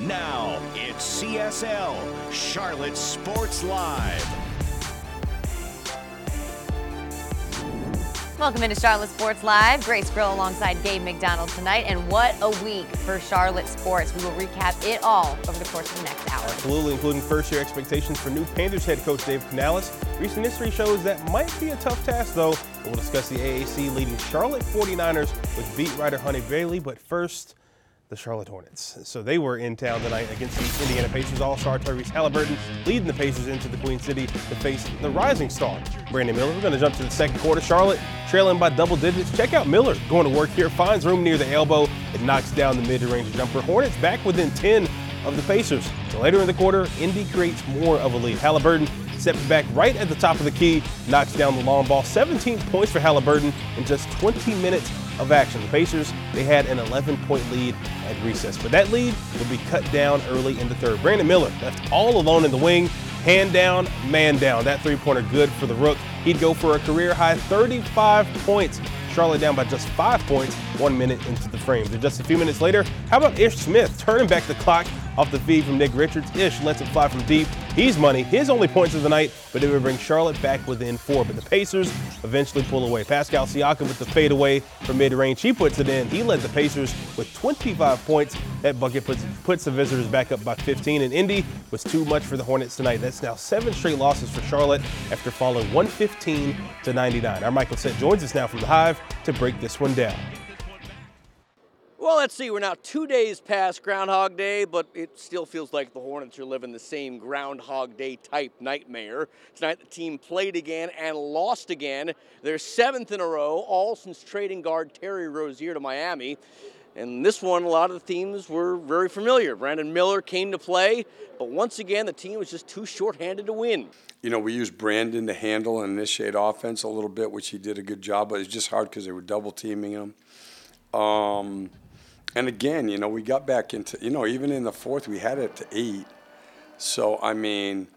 Now it's CSL Charlotte Sports Live. Welcome into Charlotte Sports Live. Grace Grill alongside Gabe McDonald tonight. And what a week for Charlotte sports. We will recap it all over the course of the next hour. Absolutely, including first year expectations for new Panthers head coach Dave Canales. Recent history shows that might be a tough task, though. We'll discuss the AAC leading Charlotte 49ers with beat writer Hunter Bailey. But first, the Charlotte Hornets. So they were in town tonight against the Indiana Pacers All-Star Tyrese Halliburton, leading the Pacers into the Queen City to face the rising star, Brandon Miller. We're going to jump to the second quarter. Charlotte trailing by double digits. Check out Miller going to work here, finds room near the elbow, and knocks down the mid-range jumper. Hornets back within 10 of the Pacers. Later in the quarter, Indy creates more of a lead. Halliburton steps back right at the top of the key, knocks down the long ball. 17 points for Halliburton in just 20 minutes of action. The Pacers, they had an 11 point lead at recess, but that lead would be cut down early in the third. Brandon Miller left all alone in the wing, hand down, man down. That three pointer good for the Rook. He'd go for a career high 35 points. Charlotte down by just five points, one minute into the frame. And just a few minutes later, how about Ish Smith turning back the clock off the feed from Nick Richards? Ish lets it fly from deep. He's money, his only points of the night, but it would bring Charlotte back within four. But the Pacers eventually pull away. Pascal Siakam with the fadeaway from mid-range. He puts it in. He led the Pacers with 25 points. That bucket puts, puts the visitors back up by 15. And Indy was too much for the Hornets tonight. That's now seven straight losses for Charlotte after falling 115 to 99. Our Mike Lissette joins us now from the Hive to break this one down. Well, let's see. We're now two days past Groundhog Day, but it still feels like the Hornets are living the same Groundhog Day type nightmare. Tonight, the team played again and lost again. They're seventh in a row, all since trading guard Terry Rozier to Miami. And this one, a lot of the teams were very familiar. Brandon Miller came to play, but once again, the team was just too short-handed to win. You know, we used Brandon to handle and initiate offense a little bit, which he did a good job, but it's just hard because they were double teaming him. Um, and again, you know, we got back into, you know, even in the fourth, we had it to eight. So, I mean,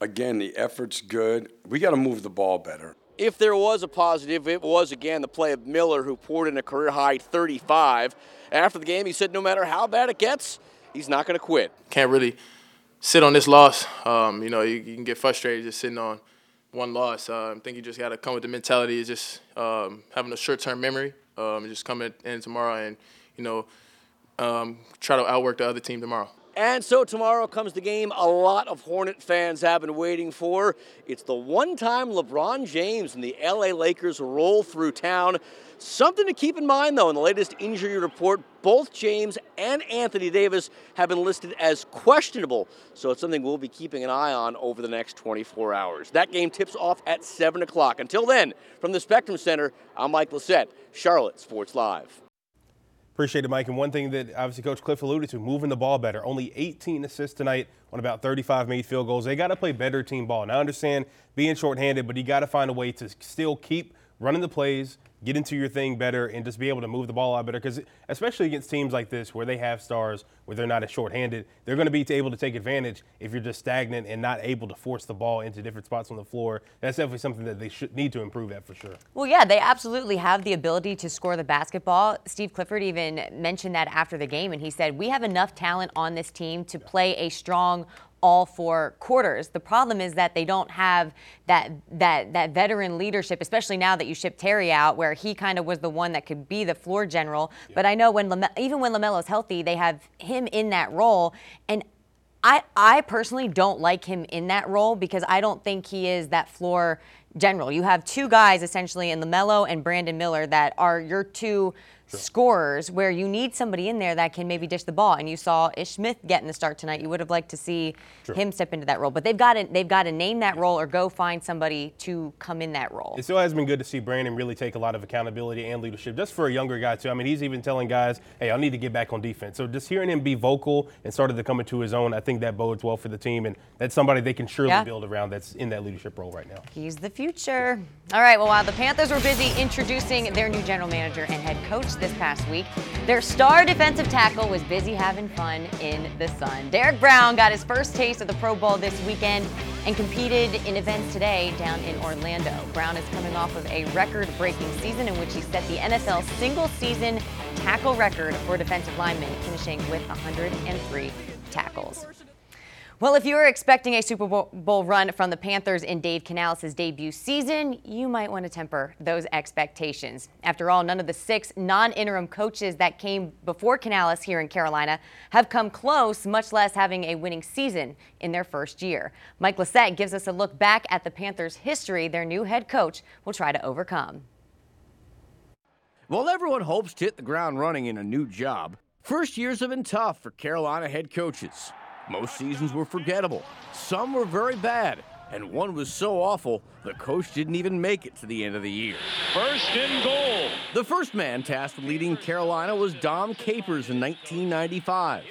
again, the effort's good. We got to move the ball better. If there was a positive, it was again the play of Miller, who poured in a career high 35. After the game, he said no matter how bad it gets, he's not going to quit. Can't really sit on this loss. Um, you know, you, you, can get frustrated just sitting on one loss. Uh, I think you just got to come with the mentality of just um, having a short term memory, um, just coming in tomorrow and you know, um, try to outwork the other team tomorrow. And so tomorrow comes the game a lot of Hornet fans have been waiting for. It's the one time LeBron James and the LA Lakers roll through town. Something to keep in mind, though, in the latest injury report, both James and Anthony Davis have been listed as questionable. So it's something we'll be keeping an eye on over the next 24 hours. That game tips off at 7 o'clock. Until then, from the Spectrum Center, I'm Mike Lissette, Charlotte Sports Live. Appreciate it, Mike. And one thing that obviously Coach Cliff alluded to, moving the ball better. Only 18 assists tonight on about 35 made field goals. They got to play better team ball. Now, I understand being shorthanded, but you got to find a way to still keep running the plays, get into your thing better and just be able to move the ball a lot better. Because especially against teams like this where they have stars, where they're not as short-handed, they're going to be able to take advantage if you're just stagnant and not able to force the ball into different spots on the floor. That's definitely something that they should need to improve at for sure. Well, yeah, they absolutely have the ability to score the basketball. Steve Clifford even mentioned that after the game, and he said, "We have enough talent on this team to play a strong all four quarters. The problem is that they don't have that that that veteran leadership, especially now that you ship Terry out, where he kind of was the one that could be the floor general. Yeah. But I know when Lame- even when LaMelo's healthy, they have him in that role, and I I personally don't like him in that role because I don't think he is that floor general. You have two guys essentially in LaMelo and Brandon Miller that are your two sure. scorers where you need somebody in there that can maybe dish the ball. And you saw Ish Smith getting the start tonight. You would have liked to see sure. him step into that role. But they've got to they've got to name that role or go find somebody to come in that role. It still has been good to see Brandon really take a lot of accountability and leadership, just for a younger guy too. I mean, he's even telling guys, "Hey, I need to get back on defense." So just hearing him be vocal and started to come into his own, I think that bodes well for the team, and that's somebody they can surely yeah. build around. That's in that leadership role right now. He's the future. All right. Well, while the Panthers were busy introducing their new general manager and head coach, this past week. Their star defensive tackle was busy having fun in the sun. Derrick Brown got his first taste of the Pro Bowl this weekend and competed in events today down in Orlando. Brown is coming off of a record breaking season in which he set the NFL single season tackle record for defensive linemen, finishing with 103 tackles. Well, if you were expecting a Super Bowl run from the Panthers in Dave Canales' debut season, you might want to temper those expectations. After all, none of the six non-interim coaches that came before Canales here in Carolina have come close, much less having a winning season in their first year. Mike Lissette gives us a look back at the Panthers' history their new head coach will try to overcome. While everyone hopes to hit the ground running in a new job, first years have been tough for Carolina head coaches. Most seasons were forgettable, some were very bad, and one was so awful the coach didn't even make it to the end of the year. First and goal. The first man tasked with leading Carolina was Dom Capers in 1995.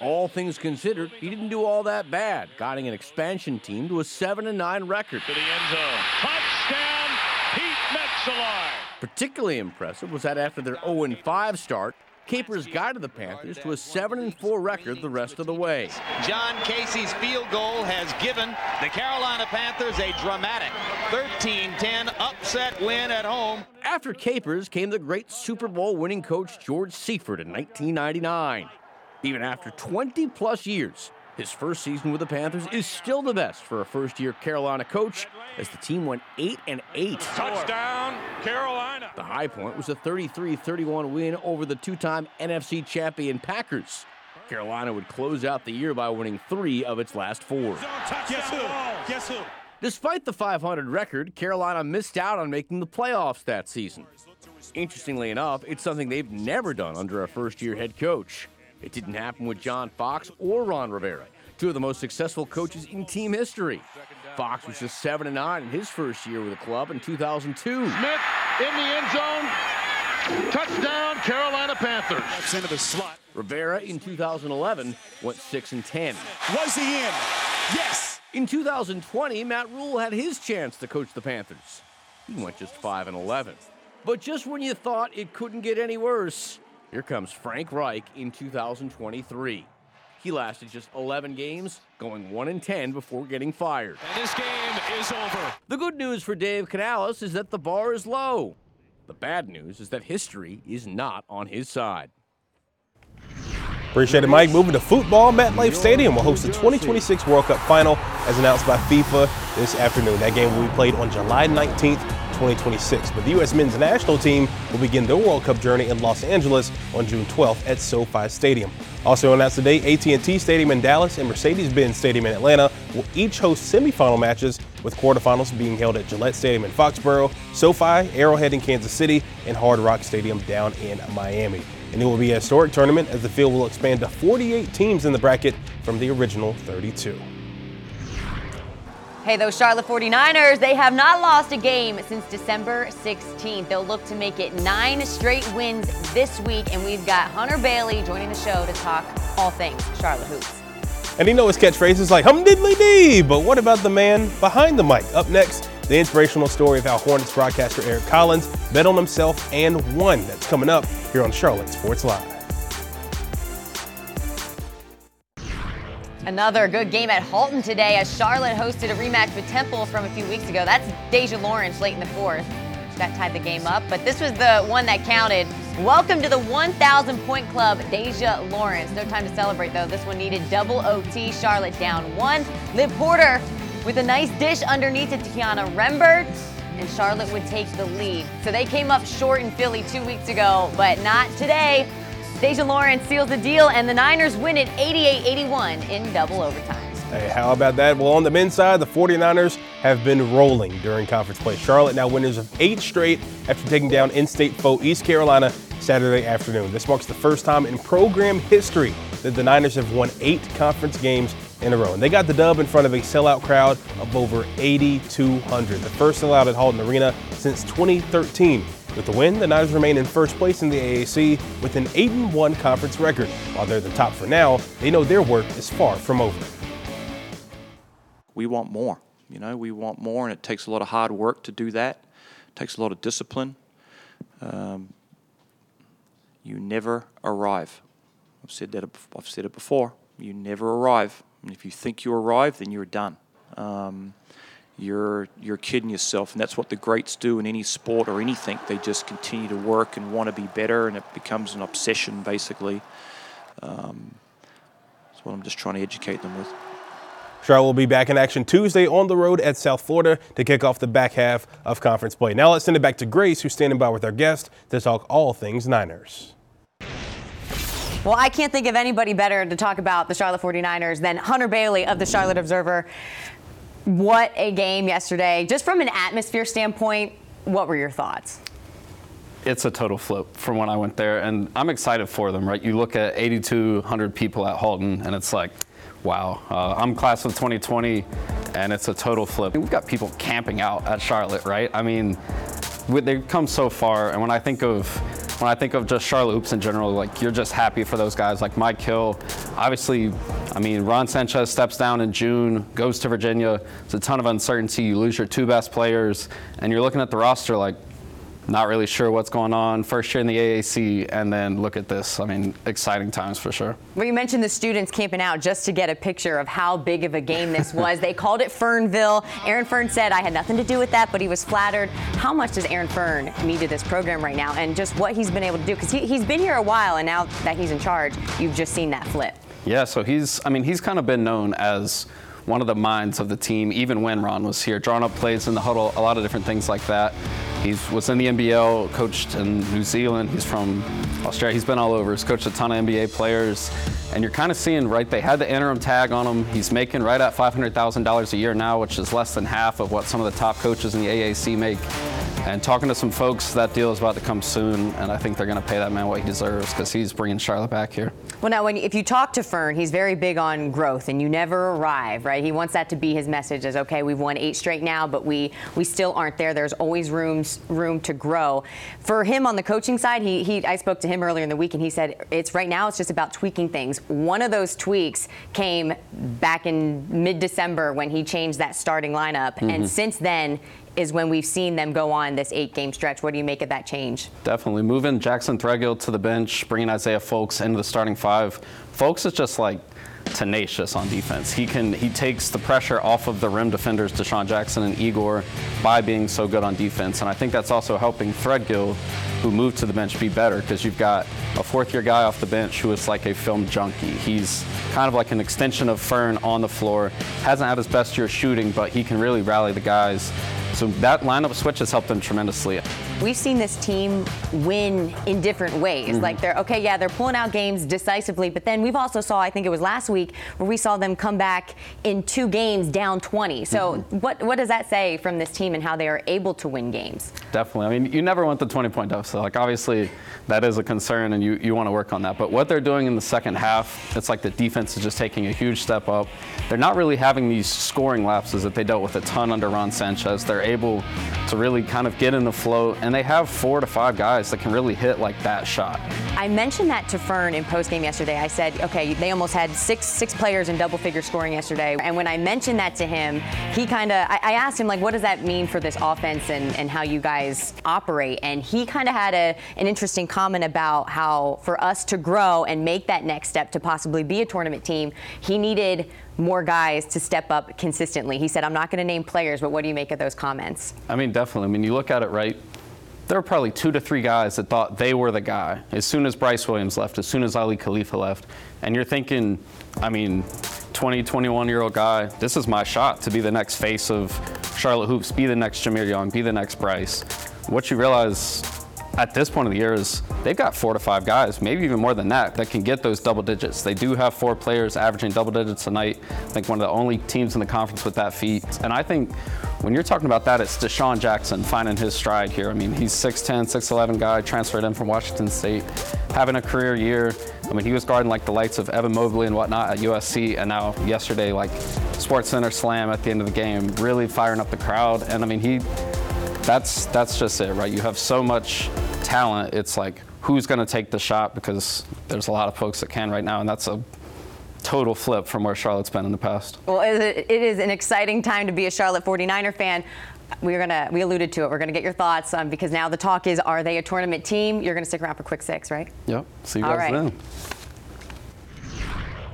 All things considered, he didn't do all that bad, guiding an expansion team to a 7 9 record. To the end zone. Touchdown, Pete Metzelaar. Particularly impressive was that after their 0 5 start, Capers guided the Panthers to a 7 and 4 record the rest of the way. John Kasay's field goal has given the Carolina Panthers a dramatic 13 10 upset win at home. After Capers came the great Super Bowl winning coach George Seifert in 1999. Even after 20 plus years, his first season with the Panthers is still the best for a first year Carolina coach as the team went 8 and 8. Touchdown, Carolina. The high point was a 33 31 win over the two time NFC champion Packers. Carolina would close out the year by winning three of its last four. Guess who? Guess who? Despite the 500 record, Carolina missed out on making the playoffs that season. Interestingly enough, it's something they've never done under a first year head coach. It didn't happen with John Fox or Ron Rivera, two of the most successful coaches in team history. Fox was just 7 and 9 in his first year with the club in 2002. Smith in the end zone. Touchdown, Carolina Panthers. That's into the slot. Rivera in 2011 went 6 and 10. Was he in? Yes. In 2020, Matt Rhule had his chance to coach the Panthers. He went just 5 and 11. But just when you thought it couldn't get any worse, here comes Frank Reich in 2023. He lasted just 11 games, going 1 and 10 before getting fired. And this game is over. The good news for Dave Canales is that the bar is low. The bad news is that history is not on his side. Appreciate it, Mike. Moving to football, MetLife Stadium will host the 2026 World Cup final as announced by FIFA this afternoon. That game will be played on July 19th, 2026. But the U.S. men's national team will begin their World Cup journey in Los Angeles on June 12th at SoFi Stadium. Also announced today, AT&T Stadium in Dallas and Mercedes-Benz Stadium in Atlanta will each host semifinal matches, with quarterfinals being held at Gillette Stadium in Foxborough, SoFi, Arrowhead in Kansas City, and Hard Rock Stadium down in Miami. And it will be a historic tournament as the field will expand to 48 teams in the bracket from the original 32. Hey, those Charlotte 49ers, they have not lost a game since December 16th. They'll look to make it nine straight wins this week, and we've got Hunter Bailey joining the show to talk all things Charlotte Hoops. And he knows his catchphrase is like hum diddly dee, but what about the man behind the mic? Up next, the inspirational story of how Hornets broadcaster Eric Collins bet on himself and won. That's coming up here on Charlotte Sports Live. Another good game at Halton today as Charlotte hosted a rematch with Temple from a few weeks ago. That's Deja Lawrence late in the fourth. That tied the game up, but this was the one that counted. Welcome to the 1,000 point club, Deja Lawrence. No time to celebrate though. This one needed double OT. Charlotte down one. Liv Porter with a nice dish underneath to Tiana Rembert, and Charlotte would take the lead. So they came up short in Philly two weeks ago, but not today. Deja Lawrence seals the deal, and the Niners win it 88-81 in double overtime. Hey, how about that? Well, on the men's side, the 49ers have been rolling during conference play. Charlotte now winners of eight straight after taking down in-state foe East Carolina Saturday afternoon. This marks the first time in program history that the Niners have won eight conference games in a row. And they got the dub in front of a sellout crowd of over 8,200, the first sellout at Halton Arena since 2013. With the win, the Niners remain in first place in the AAC with an 8 1 conference record. While they're the top for now, they know their work is far from over. We want more. You know, we want more, and it takes a lot of hard work to do that. It takes a lot of discipline. Um, you never arrive. I've said that. I've said it before. You never arrive, and if you think you arrive, then you're done. Um, you're you're kidding yourself, and that's what the greats do in any sport or anything. They just continue to work and want to be better, and it becomes an obsession, basically. Um, that's what I'm just trying to educate them with. Charlotte will be back in action Tuesday on the road at South Florida to kick off the back half of conference play. Now let's send it back to Grace, who's standing by with our guest to talk all things Niners. Well, I can't think of anybody better to talk about the Charlotte 49ers than Hunter Bailey of the Charlotte Observer. What a game yesterday. Just from an atmosphere standpoint, what were your thoughts? It's a total flip from when I went there, and I'm excited for them, right? You look at 8,200 people at Halton, and it's like, wow. Uh, I'm class of 2020, and it's a total flip. We've got people camping out at Charlotte, right? I mean, they've come so far, and when I think of when I think of just Charlotte hoops in general, like you're just happy for those guys. Like Mike Hill, obviously, I mean, Ron Sanchez steps down in June, goes to Virginia. It's a ton of uncertainty. You lose your two best players, and you're looking at the roster like not really sure what's going on. First year in the AAC, and then look at this. I mean, exciting times for sure. Well, you mentioned the students camping out just to get a picture of how big of a game this was. they called it Fernville. Aaron Fearne said, I had nothing to do with that, but he was flattered. How much does Aaron Fearne mean to this program right now, and just what he's been able to do? Because he, he's been here a while, and now that he's in charge, you've just seen that flip. Yeah, so he's, I mean, he's kind of been known as one of the minds of the team, even when Ron was here, drawing up plays in the huddle, a lot of different things like that. He was in the NBL, coached in New Zealand. He's from Australia. He's been all over. He's coached a ton of NBA players. And you're kind of seeing, right, they had the interim tag on him. He's making right at $500,000 a year now, which is less than half of what some of the top coaches in the AAC make. And talking to some folks, that deal is about to come soon, and I think they're going to pay that man what he deserves because he's bringing Charlotte back here. Well, now, when, if you talk to Fearne, he's very big on growth, and you never arrive, right? He wants that to be his message: "Is okay, we've won eight straight now, but we we still aren't there. There's always rooms room to grow." For him on the coaching side, he, he I spoke to him earlier in the week, and he said it's right now it's just about tweaking things. One of those tweaks came back in mid-December when he changed that starting lineup, mm-hmm. and since then is when we've seen them go on this eight game stretch. What do you make of that change? Definitely. Moving Jackson Threadgill to the bench, bringing Isaiah Folkes into the starting five. Folkes is just like tenacious on defense. He can he takes the pressure off of the rim defenders, Dishon Jackson and Igor, by being so good on defense. And I think that's also helping Threadgill, who moved to the bench, be better because you've got a fourth year guy off the bench who is like a film junkie. He's kind of like an extension of Fearne on the floor. Hasn't had his best year shooting, but he can really rally the guys so that lineup switch has helped them tremendously. We've seen this team win in different ways. Mm-hmm. Like they're okay, yeah, they're pulling out games decisively, but then we've also saw, I think it was last week, where we saw them come back in two games down 20. So mm-hmm. what what does that say from this team and how they are able to win games? Definitely. I mean, you never want the 20 point deficit. Like obviously that is a concern and you, you want to work on that. But what they're doing in the second half, it's like the defense is just taking a huge step up. They're not really having these scoring lapses that they dealt with a ton under Ron Sanchez. They're able to really kind of get in the flow, and they have four to five guys that can really hit like that shot. I mentioned that to Fearne in postgame yesterday. I said, okay, they almost had six six players in double figure scoring yesterday, and when I mentioned that to him, he kind of I, I, asked him like, what does that mean for this offense and, and how you guys operate? And he kind of had a, an interesting comment about how for us to grow and make that next step to possibly be a tournament team, he needed more guys to step up consistently. He said, I'm not going to name players, but what do you make of those comments? I mean, definitely. I mean, you look at it right. There were probably two to three guys that thought they were the guy as soon as Brice Williams left, as soon as Aly Khalifa left. And you're thinking, I mean, 20, 21 year old guy, this is my shot to be the next face of Charlotte Hoops, be the next Jahmir Young, be the next Brice. What you realize at this point of the year is they've got four to five guys, maybe even more than that, that can get those double digits. They do have four players averaging double digits a night. I think one of the only teams in the conference with that feat. And I think when you're talking about that, it's Dishon Jackson finding his stride here. I mean, he's 6'10", 6'11 guy, transferred in from Washington State, having a career year. I mean, he was guarding like the lights of Evan Mobley and whatnot at USC, and now yesterday, like Sports Center slam at the end of the game, really firing up the crowd. And I mean, he that's that's just it, right? You have so much talent. It's like who's going to take the shot because there's a lot of folks that can right now, and that's a total flip from where Charlotte's been in the past. Well, it is an exciting time to be a Charlotte 49er fan. we're gonna we alluded to it. We're gonna get your thoughts um, because now the talk is: Are they a tournament team? You're gonna stick around for quick six, right? Yep. See you All guys right. then.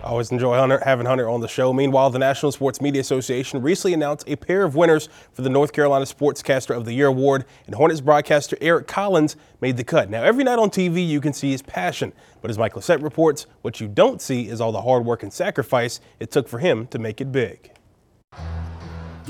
I always enjoy Hunter, having Hunter on the show. Meanwhile, the National Sports Media Association recently announced a pair of winners for the North Carolina Sportscaster of the Year award, and Hornets broadcaster Eric Collins made the cut. Now, every night on TV, you can see his passion, but as Mike Lissette reports, what you don't see is all the hard work and sacrifice it took for him to make it big.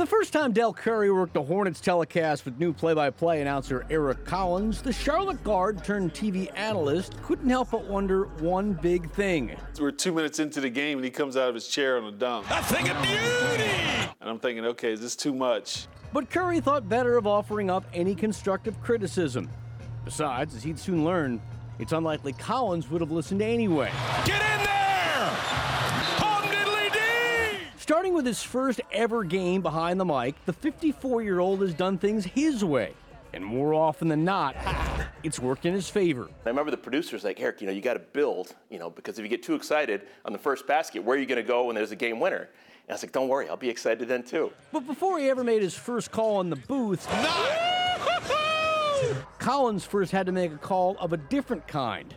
The first time Dell Curry worked the Hornets telecast with new play by play announcer Eric Collins, the Charlotte guard turned TV analyst couldn't help but wonder one big thing. We're two minutes into the game and he comes out of his chair on a dunk. A thing of beauty. And I'm thinking, okay, is this too much? But Curry thought better of offering up any constructive criticism. Besides, as he'd soon learn, it's unlikely Collins would have listened anyway. Get in Starting with his first ever game behind the mic, the 54 year old has done things his way. And more often than not, it's worked in his favor. I remember the producers like, Eric, you know, you got to build, you know, because if you get too excited on the first basket, where are you going to go when there's a game winner? And I was like, don't worry, I'll be excited then too. But before he ever made his first call in the booth, Collins first had to make a call of a different kind.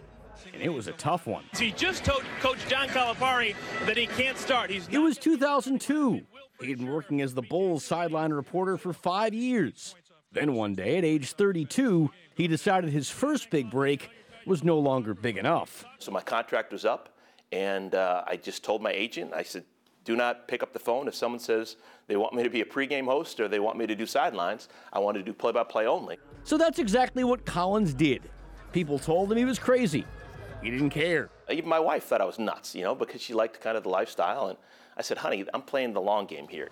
And it was a tough one. He just told Coach John Calipari that he can't start. He's It was 2002. He'd been working as the Bulls sideline reporter for five years. Then one day, at age 32, he decided his first big break was no longer big enough. So my contract was up, and uh, I just told my agent, I said, do not pick up the phone if someone says they want me to be a pregame host or they want me to do sidelines. I want to do play by play only. So that's exactly what Collins did. People told him he was crazy. He didn't care. Even my wife thought I was nuts, you know, because she liked kind of the lifestyle. And I said, honey, I'm playing the long game here.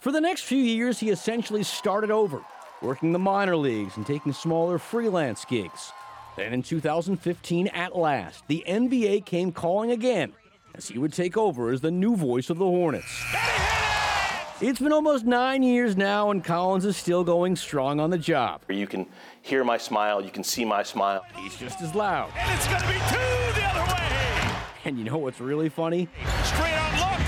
For the next few years, he essentially started over, working the minor leagues and taking smaller freelance gigs. Then in 2015, at last, the NBA came calling again as he would take over as the new voice of the Hornets. It's been almost nine years now, and Collins is still going strong on the job. You can hear my smile, you can see my smile. He's just as loud. And it's going to be two the other way. And you know what's really funny? Straight on look.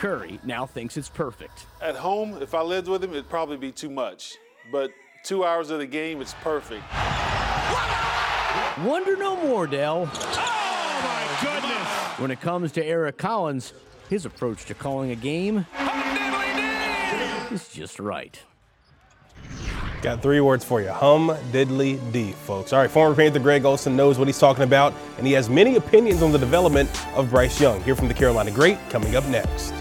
Curry now thinks it's perfect. At home, if I lived with him, it'd probably be too much. But two hours of the game, it's perfect. Wonder no more, Dell. Oh my goodness. When it comes to Eric Collins, his approach to calling a game is just right. Got three words for you hum diddly d, folks. All right, former Panther Greg Olsen knows what he's talking about, and he has many opinions on the development of Bryce Young. Here from the Carolina Great, coming up next.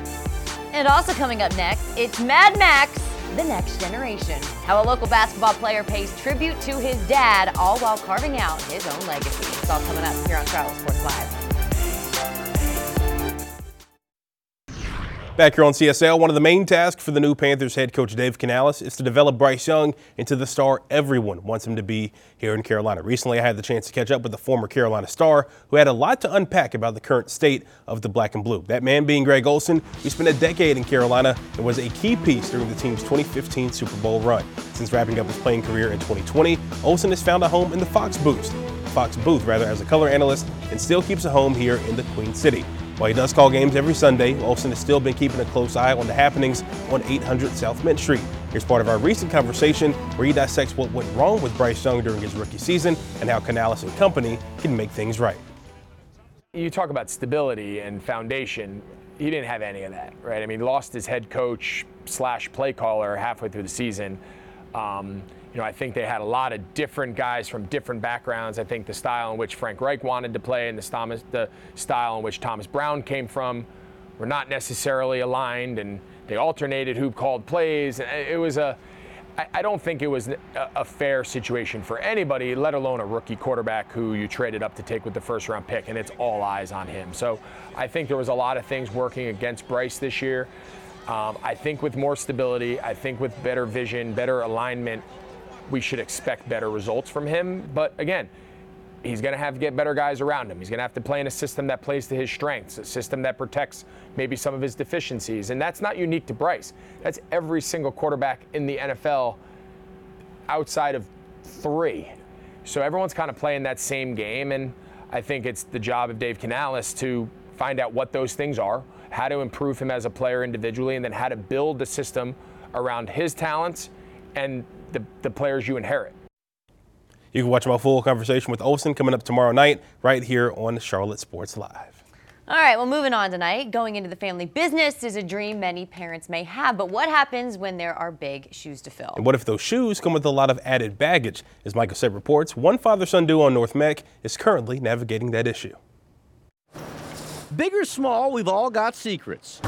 And also coming up next, it's Mad Max, the next generation. How a local basketball player pays tribute to his dad, all while carving out his own legacy. It's all coming up here on Charlotte Sports Live. Back here on CSL, one of the main tasks for the new Panthers head coach Dave Canales is to develop Bryce Young into the star everyone wants him to be here in Carolina. Recently, I had the chance to catch up with the former Carolina star who had a lot to unpack about the current state of the black and blue. That man being Greg Olsen, who spent a decade in Carolina and was a key piece during the team's 2015 Super Bowl run. Since wrapping up his playing career in 2020, Olsen has found a home in the Fox booth, Fox booth rather, as a color analyst, and still keeps a home here in the Queen City. While he does call games every Sunday, Olsen has still been keeping a close eye on the happenings on 800 South Mint Street. Here's part of our recent conversation where he dissects what went wrong with Bryce Young during his rookie season and how Canales and company can make things right. You talk about stability and foundation. He didn't have any of that, right? I mean, lost his head coach slash play caller halfway through the season. Um, you know, I think they had a lot of different guys from different backgrounds. I think the style in which Frank Reich wanted to play and the, Thomas, the style in which Thomas Brown came from were not necessarily aligned, and they alternated who called plays. It was a, I, don't think it was a, a fair situation for anybody, let alone a rookie quarterback who you traded up to take with the first round pick, and it's all eyes on him. So I think there was a lot of things working against Bryce this year. Um, I think with more stability, I think with better vision, better alignment, we should expect better results from him. But again, he's going to have to get better guys around him. He's going to have to play in a system that plays to his strengths, a system that protects maybe some of his deficiencies. And that's not unique to Bryce. That's every single quarterback in the NFL outside of three. So everyone's kind of playing that same game. And I think it's the job of Dave Canales to find out what those things are, how to improve him as a player individually, and then how to build the system around his talents and the, the players you inherit. You can watch my full conversation with Olsen coming up tomorrow night right here on Charlotte Sports Live. All right, well, moving on tonight. Going into the family business is a dream many parents may have, but what happens when there are big shoes to fill? And what if those shoes come with a lot of added baggage? As Mike Lissette reports, one father son duo on North Meck is currently navigating that issue. Big or small, we've all got secrets.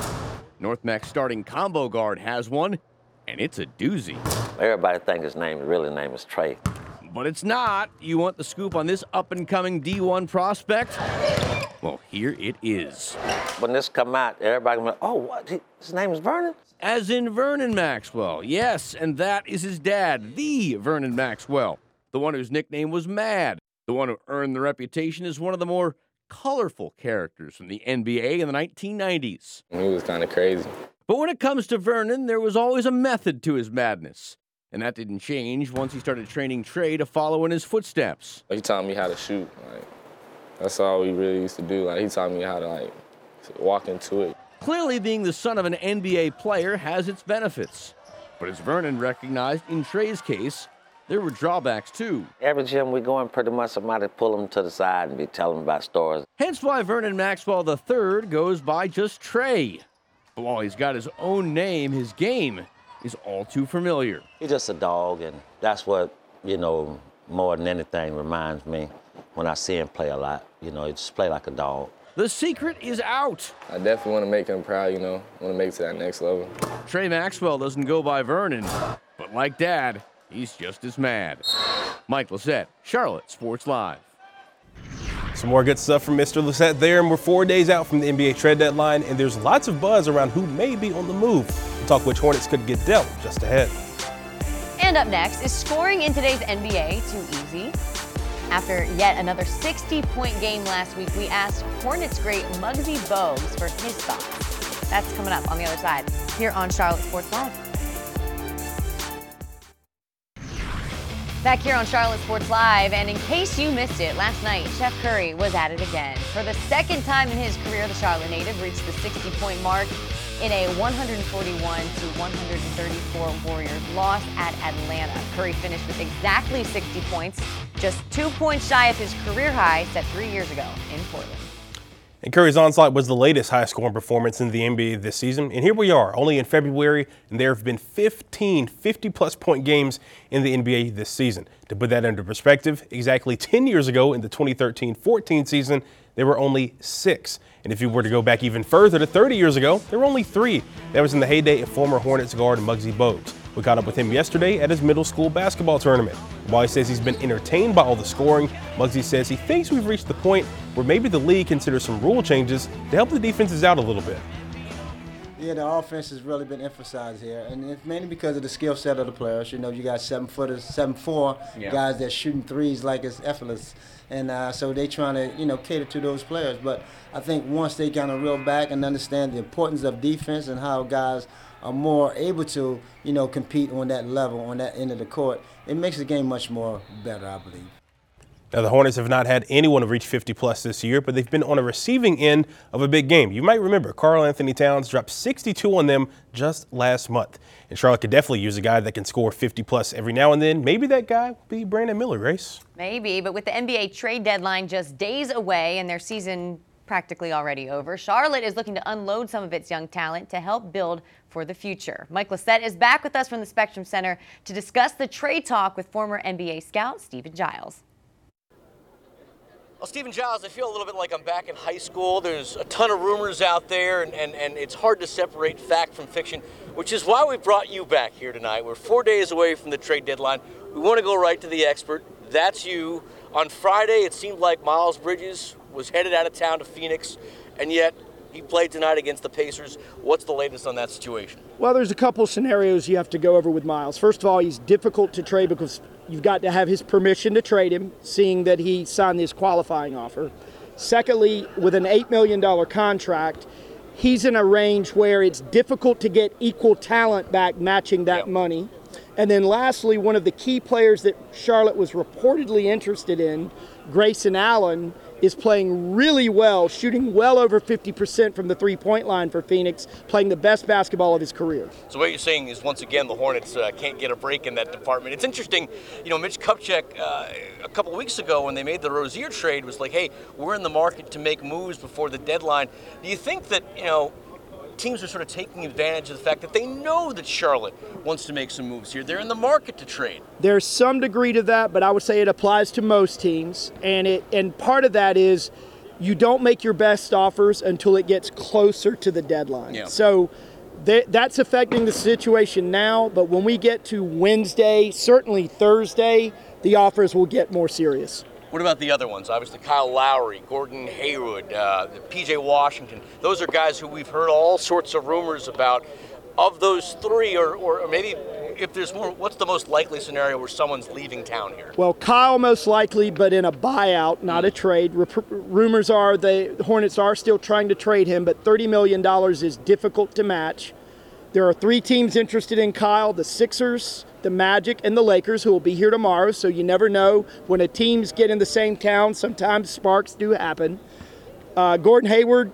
North Meck starting combo guard has one, and it's a doozy. Everybody thinks his name, really name is Trey. But it's not. You want the scoop on this up and coming D1 prospect? Well, here it is. When this come out, everybody went, oh, what? His name is Vernon? As in Vernon Maxwell. Yes, and that is his dad, the Vernon Maxwell, the one whose nickname was Mad, the one who earned the reputation as one of the more colorful characters from the NBA in the 1990s. He was kind of crazy. But when it comes to Vernon, there was always a method to his madness. And that didn't change once he started training Trey to follow in his footsteps. He taught me how to shoot. Like, that's all we really used to do. Like, he taught me how to like walk into it. Clearly, being the son of an NBA player has its benefits. But as Vernon recognized in Trey's case, there were drawbacks too. Every gym we go in, pretty much somebody pull him to the side and be telling him about stories. Hence why Vernon Maxwell III goes by just Trey. But while he's got his own name, his game is all too familiar. He's just a dog, and that's what, you know, more than anything reminds me when I see him play a lot. You know, he just play like a dog. The secret is out. I definitely want to make him proud, you know, want to make it to that next level. Trey Maxwell doesn't go by Vernon, but like Dad, he's just as mad. Mike Lissette, Charlotte Sports Live. Some more good stuff from Mr. Lissette there, and we're four days out from the NBA trade deadline, and there's lots of buzz around who may be on the move. We'll talk which Hornets could get dealt just ahead. And up next, is scoring in today's NBA too easy? After yet another 60-point game last week, we asked Hornets great Muggsy Bogues for his thoughts. That's coming up on the other side here on Charlotte Sports Live. Back here on Charlotte Sports Live, and in case you missed it, last night Chef Curry was at it again. For the second time in his career, the Charlotte native reached the 60-point mark in a 141 to 134 Warriors loss at Atlanta. Curry finished with exactly 60 points, just two points shy of his career high set three years ago in Portland. And Curry's onslaught was the latest high scoring performance in the NBA this season. And here we are, only in February, and there have been 15 50 plus point games in the NBA this season. To put that into perspective, exactly 10 years ago in the 2013 14 season, there were only six. And if you were to go back even further to 30 years ago, there were only three. That was in the heyday of former Hornets guard Muggsy Bogues. We caught up with him yesterday at his middle school basketball tournament. While he says he's been entertained by all the scoring, Muggsy says he thinks we've reached the point where maybe the league considers some rule changes to help the defenses out a little bit. Yeah, the offense has really been emphasized here, and it's mainly because of the skill set of the players. You know, you got seven footers, seven four Yeah. guys that shooting threes like it's effortless, and uh, so they trying to you know cater to those players. But I think once they kind of reel back and understand the importance of defense and how guys are more able to you know compete on that level on that end of the court, it makes the game much more better, I believe. Now, the Hornets have not had anyone reach 50 plus this year, but they've been on a receiving end of a big game. You might remember Karl-Anthony Towns dropped 62 on them just last month. And Charlotte could definitely use a guy that can score 50 plus every now and then. Maybe that guy will be Brandon Miller, Grace. Maybe, but with the NBA trade deadline just days away and their season practically already over, Charlotte is looking to unload some of its young talent to help build for the future. Mike Lissette is back with us from the Spectrum Center to discuss the trade talk with former NBA scout Stephen Giles. Well, Stephen Giles, I feel a little bit like I'm back in high school. There's a ton of rumors out there, and, and, and it's hard to separate fact from fiction, which is why we brought you back here tonight. We're four days away from the trade deadline. We want to go right to the expert. That's you. On Friday, it seemed like Miles Bridges was headed out of town to Phoenix, and yet he played tonight against the Pacers. What's the latest on that situation? Well, there's a couple scenarios you have to go over with Miles. First of all, he's difficult to trade because you've got to have his permission to trade him, seeing that he signed this qualifying offer. Secondly, with an $8 million contract, he's in a range where it's difficult to get equal talent back matching that money. And then lastly, one of the key players that Charlotte was reportedly interested in, Grayson Allen, is playing really well, shooting well over 50% from the three point line for Phoenix, playing the best basketball of his career. So what you're saying is once again the Hornets uh, can't get a break in that department. It's interesting, you know, Mitch Kupchak uh, a couple weeks ago when they made the Rozier trade was like, hey, we're in the market to make moves before the deadline. Do you think that you know? Teams are sort of taking advantage of the fact that they know that Charlotte wants to make some moves here. They're in the market to trade. There's some degree to that, but I would say it applies to most teams, and it and part of that is you don't make your best offers until it gets closer to the deadline. Yeah. So th- that's affecting the situation now, but when we get to Wednesday, certainly Thursday, the offers will get more serious. What about the other ones? Obviously, Kyle Lowry, Gordon Hayward, uh, PJ Washington. Those are guys who we've heard all sorts of rumors about. Of those three, or, or maybe if there's more, what's the most likely scenario where someone's leaving town here? Well, Kyle most likely, but in a buyout, not a trade. Rep- rumors are the Hornets are still trying to trade him, but $30 million is difficult to match. There are three teams interested in Kyle the Sixers, the Magic, and the Lakers, who will be here tomorrow. So you never know. When a teams get in the same town, sometimes sparks do happen. Uh, Gordon Hayward,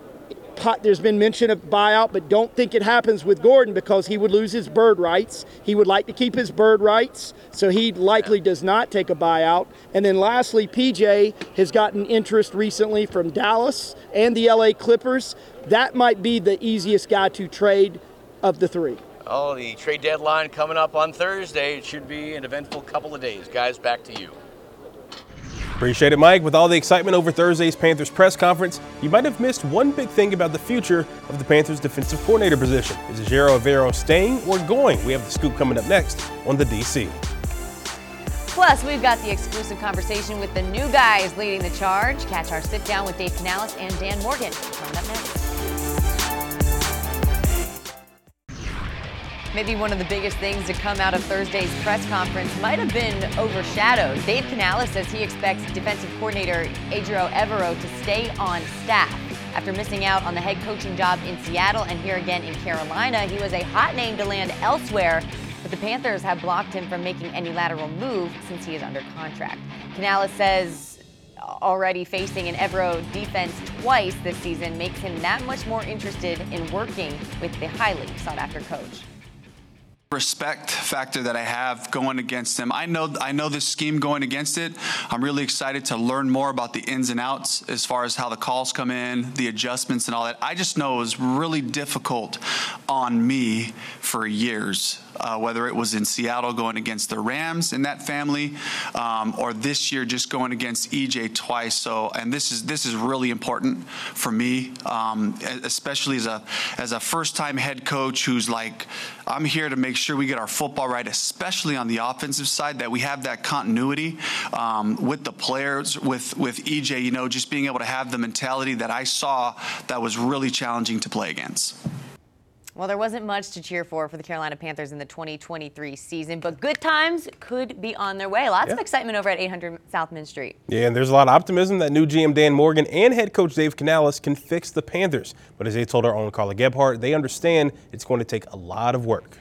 there's been mention of buyout, but don't think it happens with Gordon because he would lose his bird rights. He would like to keep his bird rights, so he likely does not take a buyout. And then lastly, PJ has gotten interest recently from Dallas and the LA Clippers. That might be the easiest guy to trade of the three. Oh, the trade deadline coming up on Thursday. It should be an eventful couple of days. Guys, back to you. Appreciate it, Mike. With all the excitement over Thursday's Panthers press conference, you might have missed one big thing about the future of the Panthers defensive coordinator position. Is Ejiro Evero staying or going? We have the scoop coming up next on the DC. Plus, we've got the exclusive conversation with the new guys leading the charge. Catch our sit down with Dave Canales and Dan Morgan coming up next. Maybe one of the biggest things to come out of Thursday's press conference might have been overshadowed. Dave Canales says he expects defensive coordinator Ejiro Evero to stay on staff. After missing out on the head coaching job in Seattle and here again in Carolina, he was a hot name to land elsewhere, but the Panthers have blocked him from making any lateral move since he is under contract. Canales says already facing an Evero defense twice this season makes him that much more interested in working with the highly sought after coach respect factor that I have going against them. I know I know this scheme going against it. I'm really excited to learn more about the ins and outs as far as how the calls come in, the adjustments and all that. I just know it was really difficult on me for years. Uh, whether it was in Seattle going against the Rams in that family, um, or this year just going against EJ twice. So, and this is this is really important for me, um, especially as a as a first time head coach who's like, I'm here to make sure we get our football right, especially on the offensive side, that we have that continuity um, with the players, with with EJ. You know, just being able to have the mentality that I saw that was really challenging to play against. Well, there wasn't much to cheer for for the Carolina Panthers in the 2023 season, but good times could be on their way. Lots Yeah. of excitement over at 800 South Mint Street. Yeah, and there's a lot of optimism that new GM Dan Morgan and head coach Dave Canales can fix the Panthers. But as they told our own Carla Gebhardt, they understand it's going to take a lot of work.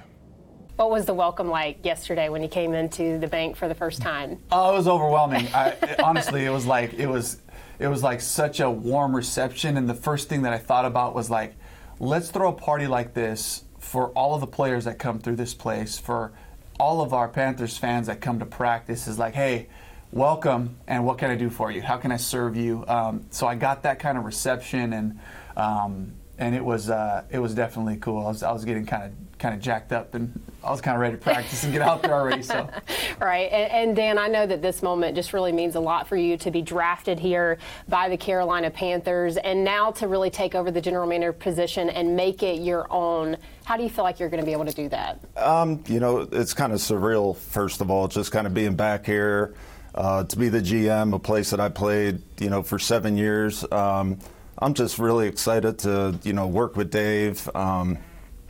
What was the welcome like yesterday when you came into the bank for the first time? Oh, it was overwhelming. I, it- honestly, it was like it was it was like such a warm reception, and the first thing that I thought about was like, let's throw a party like this for all of the players that come through this place, for all of our Panthers fans that come to practice. Is like, hey, welcome, and what can I do for you? How can I serve you? Um, so I got that kind of reception, and um, and it was uh, it was definitely cool. I was, I was getting kind of kind of jacked up, and I was kind of ready to practice and get out there already. So. Right. And, and Dan, I know that this moment just really means a lot for you to be drafted here by the Carolina Panthers and now to really take over the general manager position and make it your own. How do you feel like you're going to be able to do that? Um, you know, it's kind of surreal, first of all, just kind of being back here, uh, to be the GM, a place that I played, you know, for seven years. Um, I'm just really excited to, you know, work with Dave, um,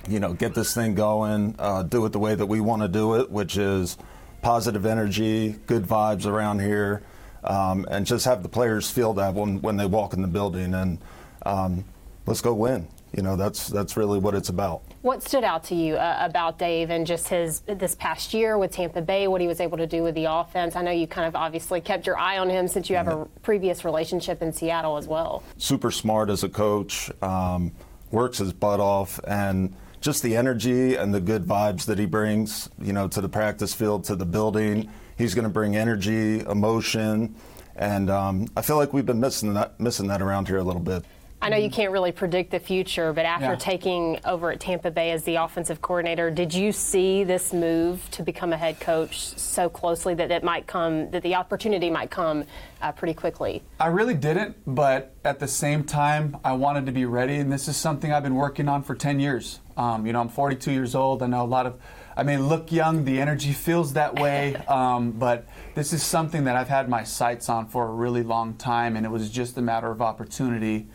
you know, get this thing going, uh, do it the way that we want to do it, which is positive energy, good vibes around here, um, and just have the players feel that when, when they walk in the building. And um, let's go win. You know, that's that's really what it's about. What stood out to you uh, about Dave and just his this past year with Tampa Bay, what he was able to do with the offense? I know you kind of obviously kept your eye on him since you have a previous relationship in Seattle as well. Super smart as a coach, um, works his butt off, and just the energy and the good vibes that he brings, you know, to the practice field, to the building. He's going to bring energy, emotion, and um, I feel like we've been missing that missing that around here a little bit. I know you can't really predict the future, but after Yeah. taking over at Tampa Bay as the offensive coordinator, did you see this move to become a head coach so closely that it might come, that the opportunity might come uh, pretty quickly? I really didn't, but at the same time, I wanted to be ready, and this is something I've been working on for 10 years. Um, you know, I'm 42 years old. I know a lot of, I may look young, the energy feels that way, um, but this is something that I've had my sights on for a really long time, and it was just a matter of opportunity.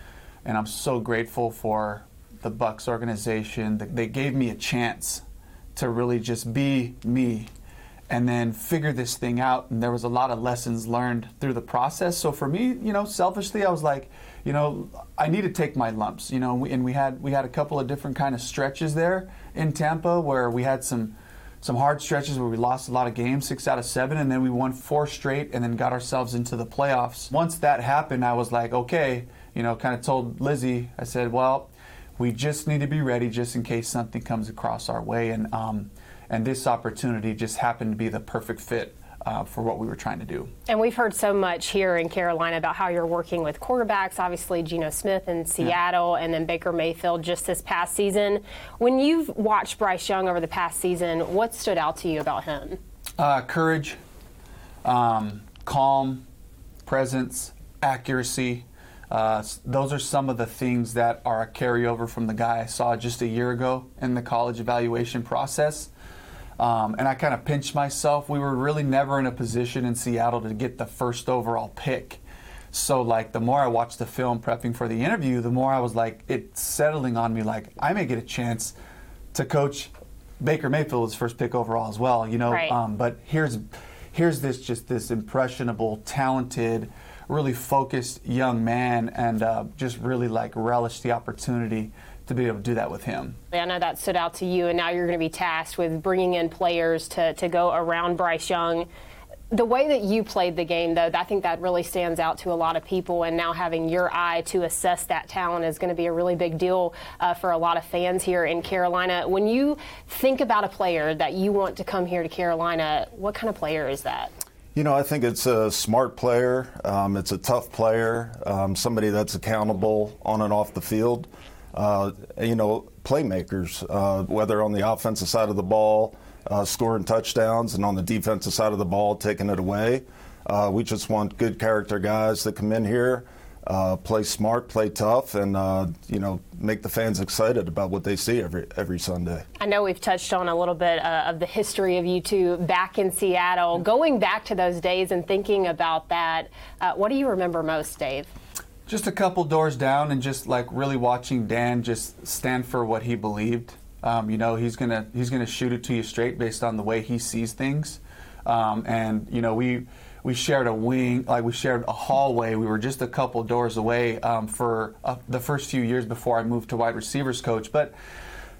And I'm so grateful for the Bucks organization. They gave me a chance to really just be me and then figure this thing out. And there was a lot of lessons learned through the process. So for me, you know, selfishly, I was like, you know, I need to take my lumps. You know, and we had we had a couple of different kind of stretches there in Tampa where we had some some hard stretches where we lost a lot of games, six out of seven, and then we won four straight, and then got ourselves into the playoffs. Once that happened, I was like, okay, you know, kind of told Lizzie, I said, well, we just need to be ready just in case something comes across our way, and um, and this opportunity just happened to be the perfect fit uh, for what we were trying to do. And we've heard so much here in Carolina about how you're working with quarterbacks, obviously Geno Smith in Seattle and then Baker Mayfield just this past season. When you've watched Bryce Young over the past season, what stood out to you about him? Uh, courage, um, calm, presence, accuracy. Uh, those are some of the things that are a carryover from the guy I saw just a year ago in the college evaluation process. Um, and I kind of pinched myself. We were really never in a position in Seattle to get the first overall pick. So, like, the more I watched the film prepping for the interview, the more I was like, it's settling on me like, I may get a chance to coach Baker Mayfield's first pick overall as well, you know. Right. Um, but here's here's this just this impressionable, talented, really focused young man, and uh, just really like relish the opportunity to be able to do that with him. I know that stood out to you, and now you're going to be tasked with bringing in players to, to go around Bryce Young. The way that you played the game, though, I think that really stands out to a lot of people. And now having your eye to assess that talent is going to be a really big deal uh, for a lot of fans here in Carolina. When you think about a player that you want to come here to Carolina, what kind of player is that? You know, I think it's a smart player. Um, it's a tough player. Um, somebody that's accountable on and off the field. Uh, you know, playmakers, uh, whether on the offensive side of the ball, uh, scoring touchdowns, and on the defensive side of the ball, taking it away. Uh, we just want good character guys that come in here, uh, play smart, play tough, and uh, you know, make the fans excited about what they see every every Sunday. I know we've touched on a little bit uh, of the history of you two back in Seattle. Going back to those days and thinking about that, uh, what do you remember most, Dave? Just a couple doors down, and just like really watching Dan just stand for what he believed. Um, you know, he's gonna he's gonna shoot it to you straight based on the way he sees things. Um, and you know, we we shared a wing, like we shared a hallway. We were just a couple doors away um, for uh, the first few years before I moved to wide receivers coach. But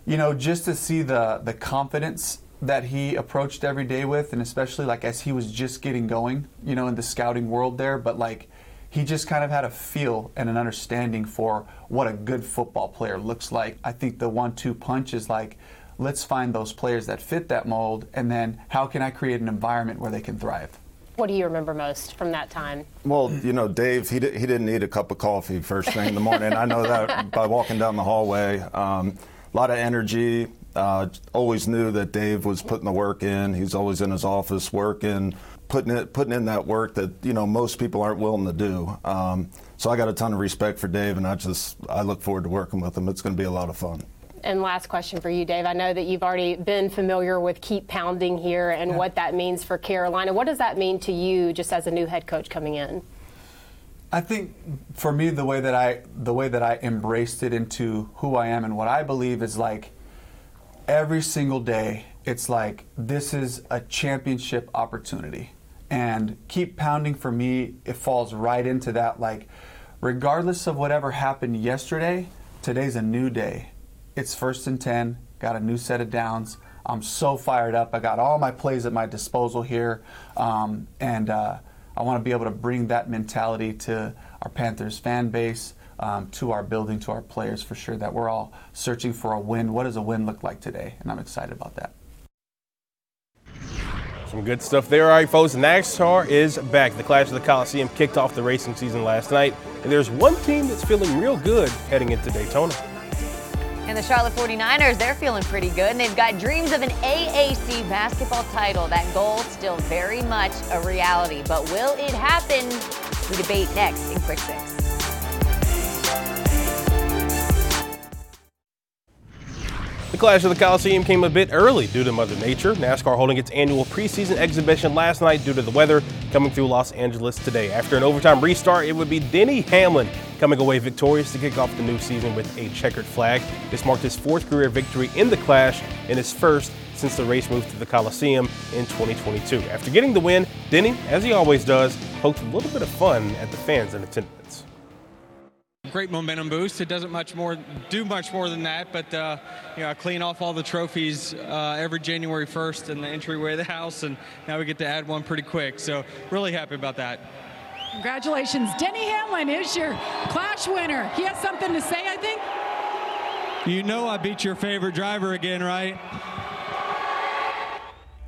you know, just to see the the confidence that he approached every day with, and especially like as he was just getting going, you know, in the scouting world there, but like he just kind of had a feel and an understanding for what a good football player looks like. I think the one-two punch is like, let's find those players that fit that mold, and then how can I create an environment where they can thrive? What do you remember most from that time? Well, you know, Dave, he, di- he didn't need a cup of coffee first thing in the morning. I know that by walking down the hallway. Um, a lot of energy. Uh, always knew that Dave was putting the work in. He's always in his office working, putting it, putting in that work that you know most people aren't willing to do. Um, so I got a ton of respect for Dave, and I just I look forward to working with him. It's going to be a lot of fun. And last question for you, Dave. I know that you've already been familiar with keep pounding here and what that means for Carolina. What does that mean to you just as a new head coach coming in? I think for me the way that I the way that I embraced it into who I am and what I believe is like every single day it's like this is a championship opportunity and keep pounding for me it falls right into that like regardless of whatever happened yesterday today's a new day. It's first and 10, got a new set of downs. I'm so fired up. I got all my plays at my disposal here. Um, and uh, I want to be able to bring that mentality to our Panthers fan base, um, to our building, to our players for sure, that we're all searching for a win. What does a win look like today? And I'm excited about that. Some good stuff there. All right, folks. NASCAR is back. The Clash of the Coliseum kicked off the racing season last night. And there's one team that's feeling real good heading into Daytona. And the Charlotte 49ers, they're feeling pretty good. And they've got dreams of an AAC basketball title. That goal still very much a reality. But will it happen? We debate next in Quick Six. The Clash of the Coliseum came a bit early due to Mother Nature. NASCAR holding its annual preseason exhibition last night due to the weather coming through Los Angeles today. After an overtime restart, it would be Denny Hamlin coming away victorious to kick off the new season with a checkered flag. This marked his fourth career victory in the Clash and his first since the race moved to the Coliseum in 2022. After getting the win, Denny, as he always does, poked a little bit of fun at the fans in attendance great momentum boost. It doesn't much more do much more than that, but uh, you know, I clean off all the trophies uh, every January 1st in the entryway of the house, and now we get to add one pretty quick. So really happy about that. Congratulations, Denny Hamlin is your Clash winner. He has something to say, I think. You know I beat your favorite driver again, right?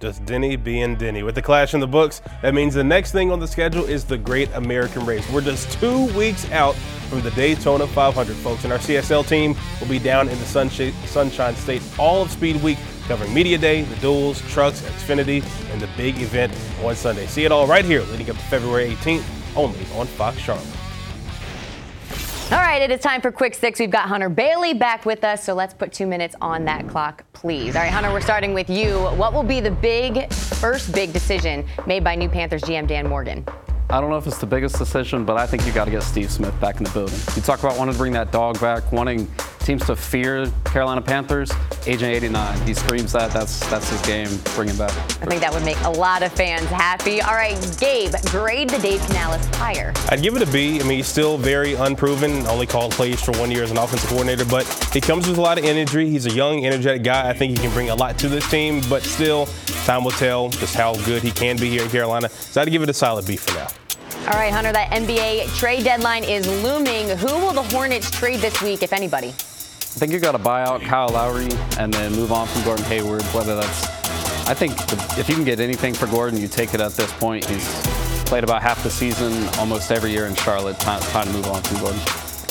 Just Denny being Denny. With the clash in the books, that means the next thing on the schedule is the Great American Race. We're just two weeks out from the Daytona 500, folks, and our CSL team will be down in the Sunshine State all of Speed Week, covering Media Day, the duels, trucks, Xfinity, and the big event on Sunday. See it all right here leading up to February 18th, only on Fox Charlotte. All right, it is time for Quick Six. We've got Hunter Bailey back with us, so let's put two minutes on that clock, please. All right, Hunter, we're starting with you. What will be the big, first big decision made by new Panthers GM Dan Morgan? I don't know if it's the biggest decision, but I think you got to get Steve Smith back in the building. You talk about wanting to bring that dog back, wanting teams to fear Carolina Panthers. Agent 89, he screams that. That's that's his game. Bring him back. I think that would make a lot of fans happy. All right, Gabe, grade the Dave Canales hire. I'd give it a B. I mean, he's still very unproven. Only called plays for one year as an offensive coordinator, but he comes with a lot of energy. He's a young, energetic guy. I think he can bring a lot to this team, but still, time will tell just how good he can be here in Carolina. So I'd give it a solid B for now. All right, Hunter, that NBA trade deadline is looming. Who will the Hornets trade this week, if anybody? I think you got to buy out Kyle Lowry and then move on from Gordon Hayward, whether that's I think if you can get anything for Gordon, you take it at this point. He's played about half the season almost every year in Charlotte. Time, time to move on from Gordon.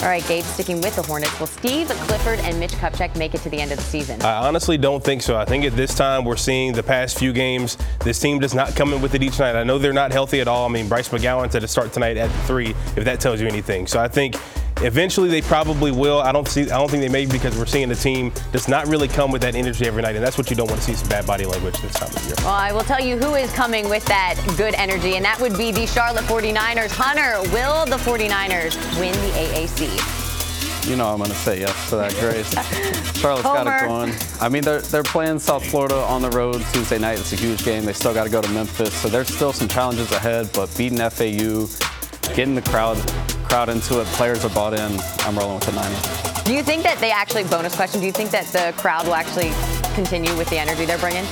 All right, Gabe, sticking with the Hornets, will Steve Clifford and Mitch Kupchak make it to the end of the season? I honestly don't think so. I think at this time we're seeing the past few games, this team does not come in with it each night. I know they're not healthy at all. I mean, Bryce McGowens had to start tonight at three, if that tells you anything. So I think Eventually, they probably will. I don't see. I don't think they may because we're seeing the team does not really come with that energy every night, and that's what you don't want to see some bad body language this time of year. Well, I will tell you who is coming with that good energy, and that would be the Charlotte 49ers. Hunter, will the 49ers win the AAC? You know I'm going to say yes to that, Grace. Charlotte's got it going. I mean, they're, they're playing South Florida on the road Tuesday night. It's a huge game. They still got to go to Memphis. So there's still some challenges ahead, but beating FAU, getting the crowd crowd into it. Players are bought in. I'm rolling with the Niners. Do you think that they actually, bonus question, do you think that the crowd will actually continue with the energy they're bringing?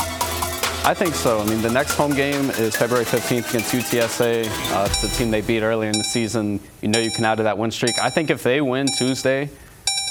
I think so. I mean, the next home game is February 15th against UTSA. Uh, it's the team they beat earlier in the season. You know you can add to that win streak. I think if they win Tuesday,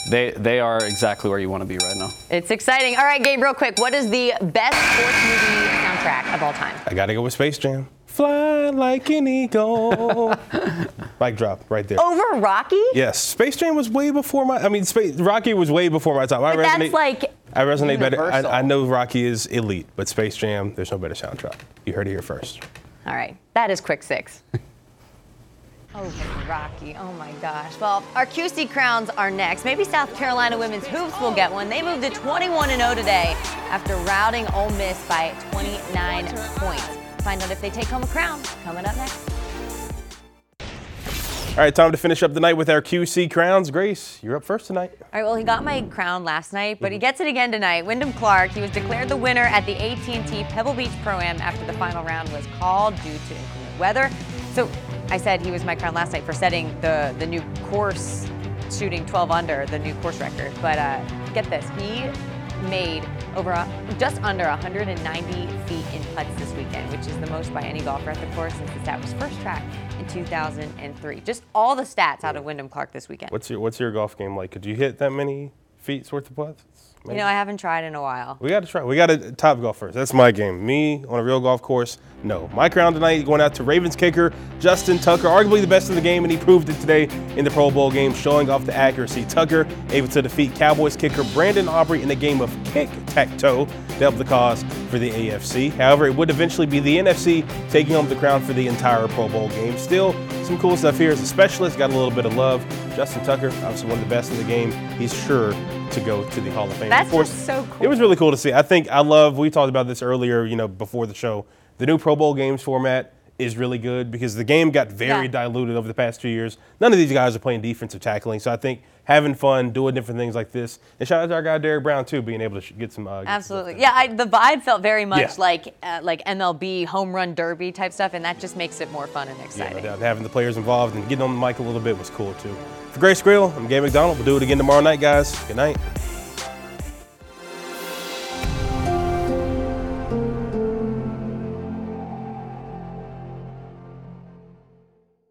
they they are exactly where you want to be right now. It's exciting. All right, Gabe, real quick, what is the best sports movie soundtrack of all time? I got to go with Space Jam. Fly like an eagle. Mic drop right there. Over Rocky? Yes, Space Jam was way before my. I mean, Space, Rocky was way before my time. I but resonate, that's like. I resonate better. I, I, know Rocky is elite, but Space Jam, there's no better soundtrack. You heard it here first. All right, that is quick six. Over Rocky. Oh my gosh. Well, our QC crowns are next. Maybe South Carolina women's hoops will get one. They moved to 21 0 today after routing Ole Miss by 29 points. Find out if they take home a crown coming up next. All right, time to finish up the night with our QC crowns. Grace, you're up first tonight. All right, well, he got my crown last night, but he gets it again tonight. Wyndham Clark, he was declared the winner at the AT&T Pebble Beach Pro-Am after the final round was called due to inclement weather. So I said he was my crown last night for setting the, the new course shooting 12 under the new course record. But uh, get this, he made over a, just under 190 feet in putts this weekend, which is the most by any golfer at the course since the stat was first tracked in 2003. Just all the stats out of Wyndham Clark this weekend. What's your What's your golf game like? Could you hit that many feet worth of putts? You know, I haven't tried in a while. We got to try. We got to top golf first. That's my game. Me on a real golf course. No. My crown tonight going out to Ravens kicker Justin Tucker, arguably the best in the game, and he proved it today in the Pro Bowl game, showing off the accuracy. Tucker able to defeat Cowboys kicker Brandon Aubrey in the game of kick tack toe help the cause for the AFC. However, it would eventually be the NFC taking home the crown for the entire Pro Bowl game. Still, some cool stuff here. As a specialist, got a little bit of love. Justin Tucker, obviously one of the best in the game. He's sure to go to the Hall of Fame. That's of course, just so cool. It was really cool to see. I think I love. We talked about this earlier. You know, before the show, the new Pro Bowl games format is really good because the game got very Yeah. diluted over the past two years. None of these guys are playing defensive tackling, so I think having fun, doing different things like this, and shout out to our guy Derrick Brown too, being able to sh- get some. Uh, get some Absolutely. Yeah, I, the vibe felt very much Yeah. like uh, like MLB home run derby type stuff, and that just makes it more fun and Yeah, exciting. no. Having the players involved and getting on the mic a little bit was cool too. For Grace Grill, I'm Gabe McDonald. We'll do it again tomorrow night, guys. Good night.